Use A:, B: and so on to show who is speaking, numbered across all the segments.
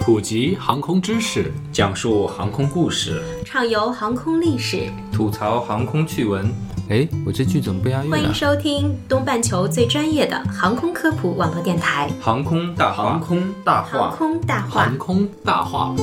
A: 普及航空知识，
B: 讲述航空故事，
C: 畅游航空历史，
B: 吐槽航空趣闻。
A: 哎，我这句怎么不押韵
C: 欢迎收听东半球最专业的航空科普网络电台《
B: 航空大话》。
C: 航
B: 空大
C: 话，航空大话，
A: 航空大话。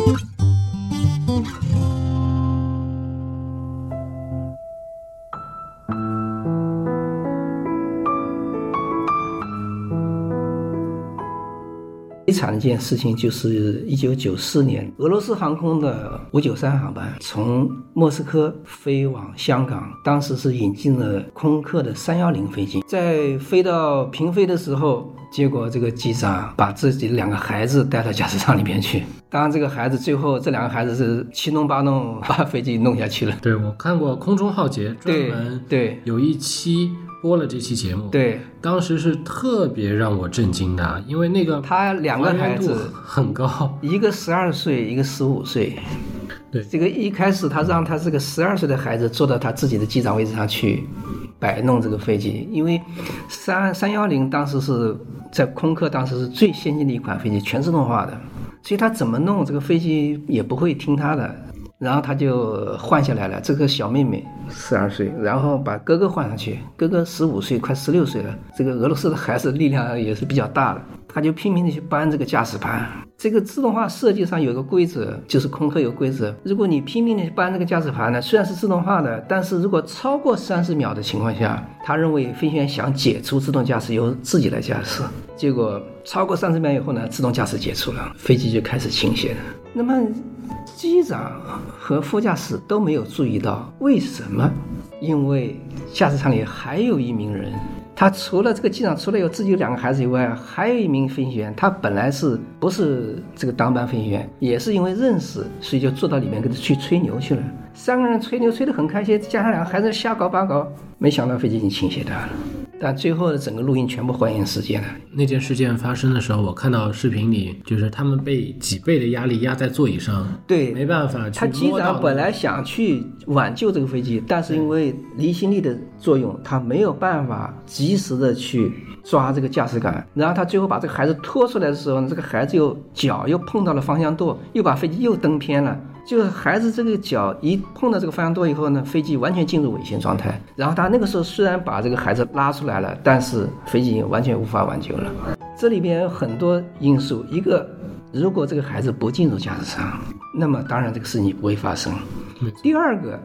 D: 惨的一件事情就是一九九四年，俄罗斯航空的五九三航班从莫斯科飞往香港，当时是引进了空客的三幺零飞机，在飞到平飞的时候，结果这个机长把自己的两个孩子带到驾驶舱里面去，当然这个孩子最后这两个孩子是七弄八弄把飞机弄下去了。
A: 对我看过《空中浩劫》，专门
D: 对
A: 有一期。播了这期节目，
D: 对，
A: 当时是特别让我震惊的，因为那个
D: 他两个孩子
A: 很高，
D: 一个十二岁，一个十五岁。
A: 对，
D: 这个一开始他让他这个十二岁的孩子坐到他自己的机长位置上去摆弄这个飞机，因为三三幺零当时是在空客当时是最先进的一款飞机，全自动化的，所以他怎么弄这个飞机也不会听他的。然后他就换下来了，这个小妹妹十二岁，然后把哥哥换上去，哥哥十五岁，快十六岁了。这个俄罗斯的孩子力量也是比较大的，他就拼命的去搬这个驾驶盘。这个自动化设计上有一个规则，就是空客有规则，如果你拼命的去搬这个驾驶盘呢，虽然是自动化的，但是如果超过三十秒的情况下，他认为飞行员想解除自动驾驶由自己来驾驶，结果超过三十秒以后呢，自动驾驶解除了，飞机就开始倾斜了。那么。机长和副驾驶都没有注意到，为什么？因为驾驶舱里还有一名人，他除了这个机长，除了有自己有两个孩子以外，还有一名飞行员。他本来是不是这个当班飞行员，也是因为认识，所以就坐到里面跟他去吹牛去了。三个人吹牛吹得很开心，加上两个孩子瞎搞八搞，没想到飞机已经倾斜掉了。但最后的整个录音全部还原事件了。
A: 那件事件发生的时候，我看到视频里，就是他们被几倍的压力压在座椅上，
D: 对，
A: 没办法。
D: 他机长本来想去挽救这个飞机，但是因为离心力的作用，他没有办法及时的去抓这个驾驶杆。然后他最后把这个孩子拖出来的时候呢，这个孩子又脚又碰到了方向舵，又把飞机又蹬偏了。就是孩子这个脚一碰到这个方向舵以后呢，飞机完全进入危险状态。然后他那个时候虽然把这个孩子拉出来了，但是飞机已经完全无法挽救了。这里边有很多因素，一个如果这个孩子不进入驾驶舱，那么当然这个事情不会发生。第二个，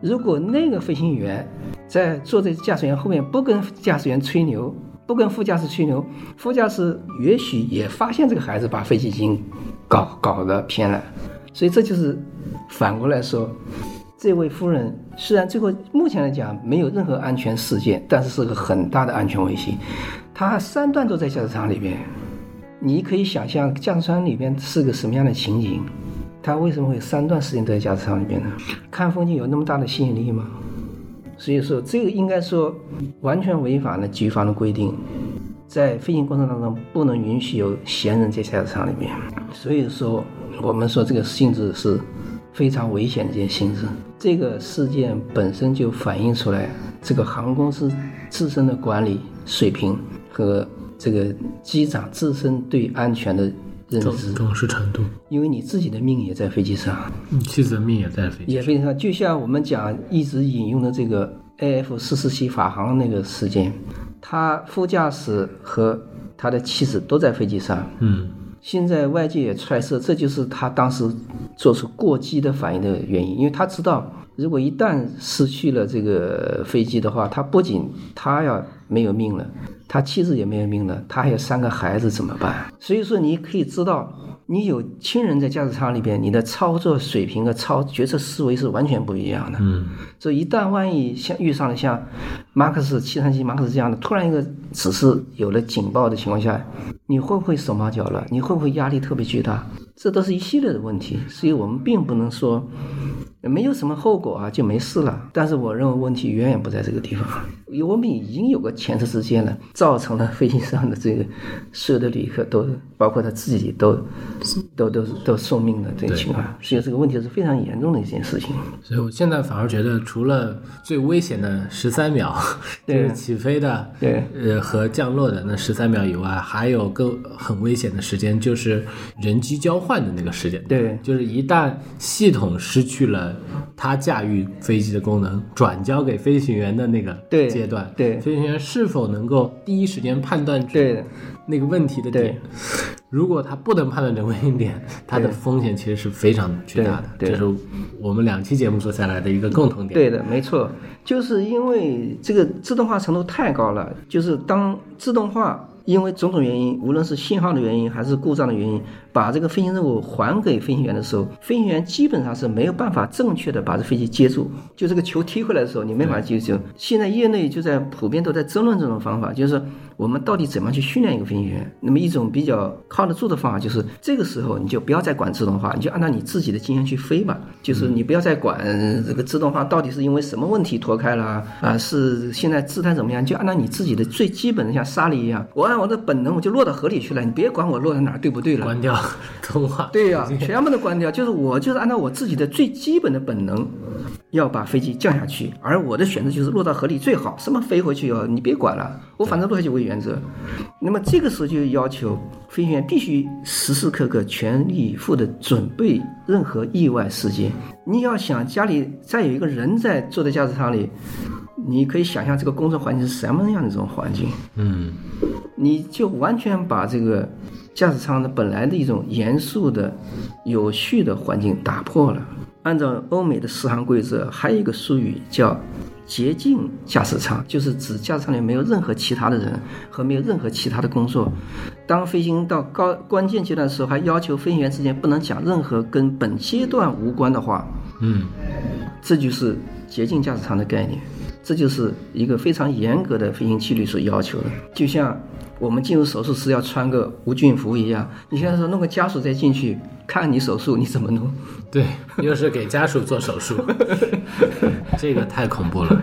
D: 如果那个飞行员在坐在驾驶员后面不跟驾驶员吹牛，不跟副驾驶吹牛，副驾驶也许也发现这个孩子把飞机已经搞搞得偏了。所以这就是反过来说，这位夫人虽然最后目前来讲没有任何安全事件，但是是个很大的安全威胁。她三段都在驾驶舱里边，你可以想象驾驶舱里边是个什么样的情景？她为什么会三段时间都在驾驶舱里边呢？看风景有那么大的吸引力吗？所以说这个应该说完全违反了局方的规定，在飞行过程当中不能允许有闲人在驾驶舱里面。所以说。我们说这个性质是非常危险的一件性质。这个事件本身就反映出来这个航空公司自身的管理水平和这个机长自身对安全的认知
A: 重视程度。
D: 因为你自己的命也在飞机上，
A: 你妻子的命也在飞机，
D: 也非常就像我们讲一直引用的这个 AF 四四七法航那个事件，他副驾驶和他的妻子都在飞机上。
A: 嗯。
D: 现在外界也揣测，这就是他当时做出过激的反应的原因，因为他知道，如果一旦失去了这个飞机的话，他不仅他要没有命了，他妻子也没有命了，他还有三个孩子怎么办？所以说，你可以知道。你有亲人在驾驶舱里边，你的操作水平和操决策思维是完全不一样的。
A: 嗯，
D: 所以一旦万一像遇上了像马克思七三七马克思这样的突然一个指示有了警报的情况下，你会不会手忙脚乱？你会不会压力特别巨大？这都是一系列的问题。所以我们并不能说没有什么后果啊，就没事了。但是我认为问题远远不在这个地方，我们已经有个前车之鉴了，造成了飞机上的这个所有的旅客都，包括他自己都都都都送命的这个情况，所以这个问题是非常严重的一件事情。
A: 所以我现在反而觉得，除了最危险的十三秒，就是起飞的，
D: 对
A: 呃和降落的那十三秒以外，还有更很危险的时间，就是人机交换的那个时间。
D: 对
A: 就是一旦系统失去了它驾驭飞机的功能，转交给飞行员的那个
D: 对
A: 阶段，
D: 对
A: 飞行员是否能够第一时间判断
D: 对
A: 出那个问题的点？如果他不能判断这个问题点，它的风险其实是非常巨大的。这是我们两期节目做下来的一个共同点。
D: 对的，没错，就是因为这个自动化程度太高了，就是当自动化因为种种原因，无论是信号的原因还是故障的原因，把这个飞行任务还给飞行员的时候，飞行员基本上是没有办法正确的把这飞机接住。就这个球踢回来的时候，你没法接住。现在业内就在普遍都在争论这种方法，就是我们到底怎么去训练一个飞行员。那么一种比较靠得住的方法就是，这个时候你就不要再管自动化，你就按照你自己的经验去飞吧。就是你不要再管这个自动化到底是因为什么问题脱开了啊，是现在姿态怎么样，就按照你自己的最基本的像沙粒一样，我按我的本能我就落到河里去了，你别管我落在哪儿对不对了。
A: 关掉 通话。
D: 对呀、全部都关掉，就是我就是按照我自己的最基本的本能，要把飞机降下去，而我的选择就是落到河里最好，什么飞回去哦，你别管了，我反正落下去为原则。那么这个时候就要求飞行员必须时时刻刻全力以赴的准备任何意外事件。你要想家里再有一个人在坐在驾驶舱里，你可以想象这个工作环境是什么样的这种环境。
A: 嗯，
D: 你就完全把这个驾驶舱的本来的一种严肃的、有序的环境打破了。按照欧美的适航规则，还有一个术语叫“洁净驾驶舱”，就是指驾驶舱里没有任何其他的人和没有任何其他的工作。当飞行到高关键阶段的时候，还要求飞行员之间不能讲任何跟本阶段无关的话。
A: 嗯，
D: 这就是洁净驾驶舱的概念，这就是一个非常严格的飞行纪律所要求的。就像我们进入手术室要穿个无菌服一样，你现在说弄个家属再进去看你手术，你怎么弄？
A: 对，又是给家属做手术，这个太恐怖了。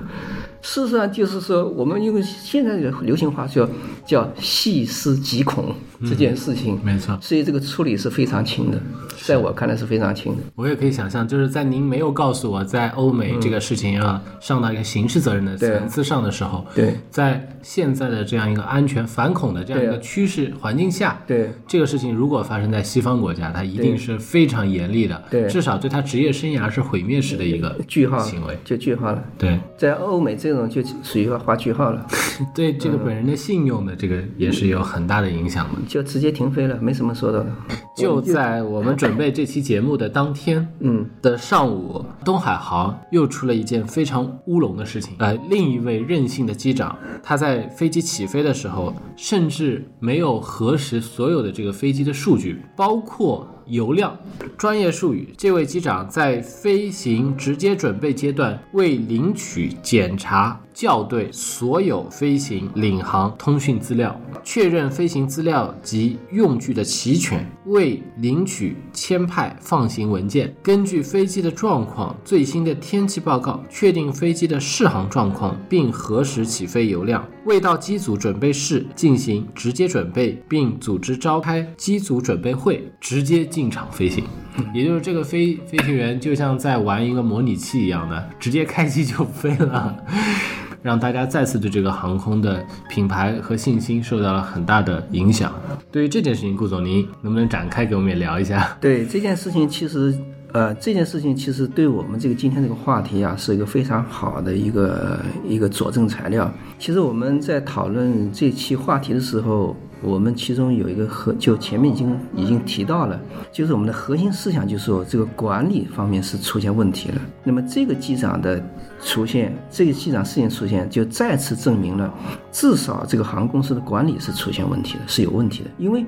D: 事实上就是说，我们用现在的流行话叫叫细思极恐这件事情，
A: 没错，
D: 所以这个处理是非常轻的，在我看来是非常轻的。
A: 我也可以想象，就是在您没有告诉我在欧美这个事情要上到一个刑事责任的层次上的时候，
D: 对
A: 在现在的这样一个安全反恐的这样一个趋势环境下，
D: 对
A: 这个事情如果发生在西方国家，它一定是非常严厉的，
D: 对
A: 至少对他职业生涯是毁灭式的一个
D: 句号
A: 行为。
D: 就句号了，
A: 对，
D: 在欧美这种就属于划句号了。
A: 对这个本人的信用的这个也是有很大的影响的。
D: 就直接停飞了，没什么说的了。
A: 就在我们准备这期节目的当天，
D: 嗯，
A: 的上午，东海航又出了一件非常乌龙的事情。呃，另一位任性的机长，他在飞机起飞的时候，甚至没有核实所有的这个飞机的数据，包括油量。专业术语，这位机长在飞行直接准备阶段未领取、检查、校对所有飞行、领航通讯资料，确认飞行资料及用具的齐全，未领取签派放行文件，根据飞机的状况、最新的天气报告，确定飞机的适航状况，并核实起飞油量，未到机组准备室进行直接准备，并组织召开机组准备会，直接进场飞行。也就是这个飞飞行员就像在玩一个模拟器一样的，直接开机就飞了，让大家再次对这个航空的品牌和信心受到了很大的影响。对于这件事情，顾总您能不能展开给我们也聊一下？
D: 对这件事情，其实呃，这件事情其实对我们这个今天这个话题啊，是一个非常好的一个一个佐证材料。其实我们在讨论这期话题的时候，我们其中有一个核，就前面已经已经提到了，就是我们的核心思想就是说，这个管理方面是出现问题了。那么这个机长的出现，这个机长事情出现，就再次证明了，至少这个航空公司的管理是出现问题的，是有问题的，因为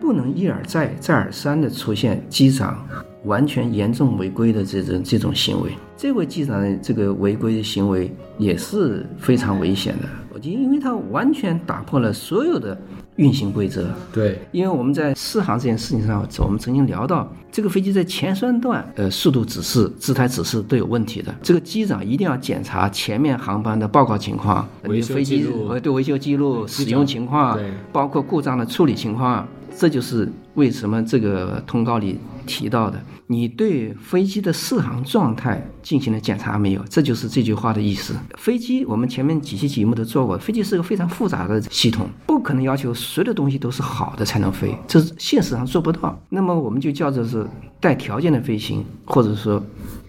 D: 不能一而再、再而三的出现机长完全严重违规的这种这种行为。这位机长的这个违规的行为也是非常危险的，我觉得，因为它完全打破了所有的运行规则。
A: 对，
D: 因为我们在试航这件事情上，我们曾经聊到，这个飞机在前三段，呃，速度指示、姿态指示都有问题的。这个机长一定要检查前面航班的报告情况、
A: 维修记录
D: 呃对维修记录、使用情况
A: 对，
D: 包括故障的处理情况。这就是为什么这个通告里提到的，你对飞机的试航状态进行了检查没有？这就是这句话的意思。飞机我们前面几期节目都做过，飞机是个非常复杂的系统，不可能要求所有的东西都是好的才能飞，这是现实上做不到。那么我们就叫做是带条件的飞行，或者说。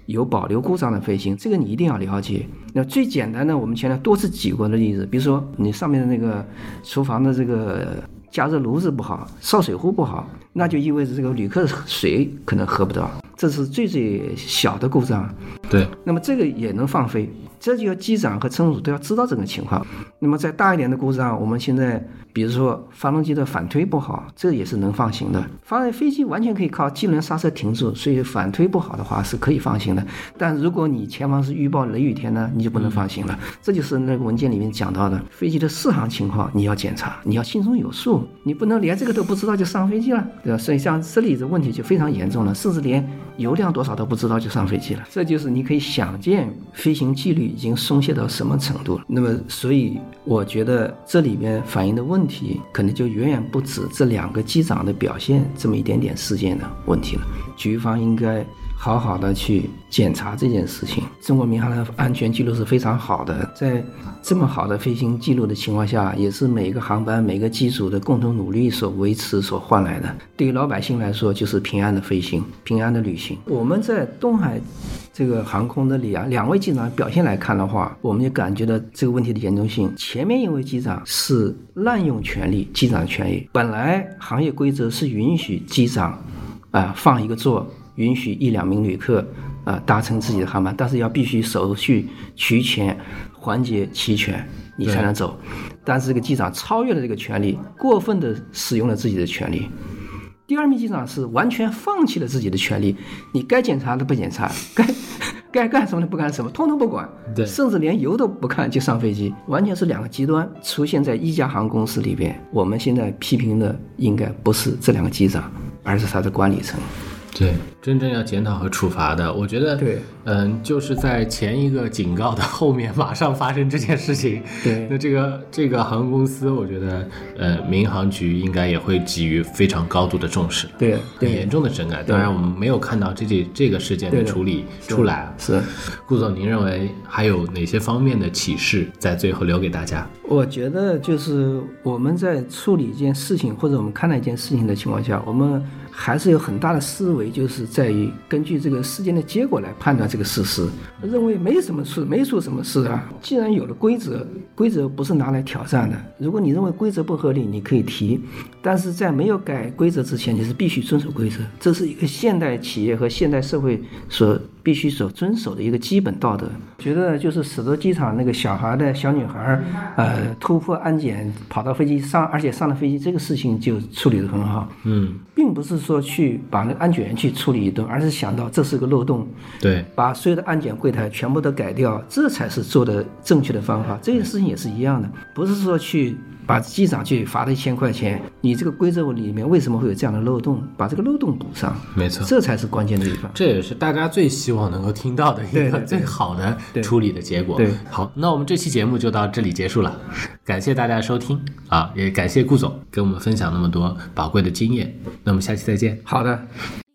D: 有保留故障的飞行，这个你一定要了解。那最简单的，我们前面多次举过的例子，比如说你上面的那个厨房的这个加热炉子不好，烧水壶不好，那就意味着这个旅客的水可能喝不到，这是最最小的故障。
A: 对，
D: 那么这个也能放飞，这就要机长和乘组都要知道这个情况。那么再大一点的故障，我们现在比如说发动机的反推不好，这也是能放行的。发飞机完全可以靠机轮刹车停住，所以反推不好的话是可以放行的。但如果你前方是预报雷雨天呢，你就不能放行了。这就是那个文件里面讲到的飞机的试航情况，你要检查，你要心中有数，你不能连这个都不知道就上飞机了，对吧？所以像这里的问题就非常严重了，甚至连油量多少都不知道就上飞机了。这就是你可以想见飞行纪律已经松懈到什么程度了。那么，所以我觉得这里面反映的问题，可能就远远不止这两个机长的表现这么一点点事件的问题了。局方应该好好的去检查这件事情。中国民航的安全记录是非常好的，在这么好的飞行记录的情况下，也是每个航班、每个机组的共同努力所维持、所换来的。对于老百姓来说，就是平安的飞行、平安的旅行。我们在东海这个航空的两两位机长表现来看的话，我们就感觉到这个问题的严重性。前面一位机长是滥用权力，机长的权益。本来行业规则是允许机长啊、放一个座，允许一两名旅客啊、搭乘自己的航班，但是要必须手续齐全，环节齐全，你才能走。但是这个机长超越了这个权利，过分的使用了自己的权利。第二名机长是完全放弃了自己的权利，你该检查的不检查，该 该干什么的不干什么，通通不管，
A: 对
D: 甚至连油都不看就上飞机，完全是两个极端出现在一家航空公司里边。我们现在批评的应该不是这两个机长，而是他的管理层。
A: 对，真正要检讨和处罚的，我觉得，
D: 对，
A: 嗯，就是在前一个警告的后面 马上发生这件事情。
D: 对
A: 那这个这个航空公司，我觉得，呃，民航局应该也会给予非常高度的重视，
D: 对
A: 很严重的整改。当然，我们没有看到这这这个事件的处理出来啊。
D: 是。
A: 顾总，您认为还有哪些方面的启示在最后留给大家？
D: 我觉得就是我们在处理一件事情或者我们看待一件事情的情况下，我们还是有很大的思维，就是在于根据这个事件的结果来判断这个事实。认为没什么事，没出什么事啊。既然有了规则，规则不是拿来挑战的。如果你认为规则不合理，你可以提，但是在没有改规则之前，你是必须遵守规则。这是一个现代企业和现代社会所必须所遵守的一个基本道德。觉得就是使得机场那个小孩的小女孩，呃，突破安检跑到飞机上，而且上了飞机，这个事情就处理得很好。
A: 嗯，
D: 并不是说去把那个安检员去处理一顿，而是想到这是个漏洞，
A: 对，
D: 把所有的安检柜台全部都改掉，这才是做的正确的方法。这件事情也是一样的，不是说去把机长去罚他一千块钱，你这个规则里面为什么会有这样的漏洞？把这个漏洞补上，
A: 没错。
D: 这才是关键的地方。
A: 这也是大家最希望能够听到的一个最好的处理的结果。
D: 对
A: 好，那我们这期节目就到这里结束了，感谢大家的收听啊，也感谢顾总给我们分享那么多宝贵的经验。那我们下期再见。
D: 好的。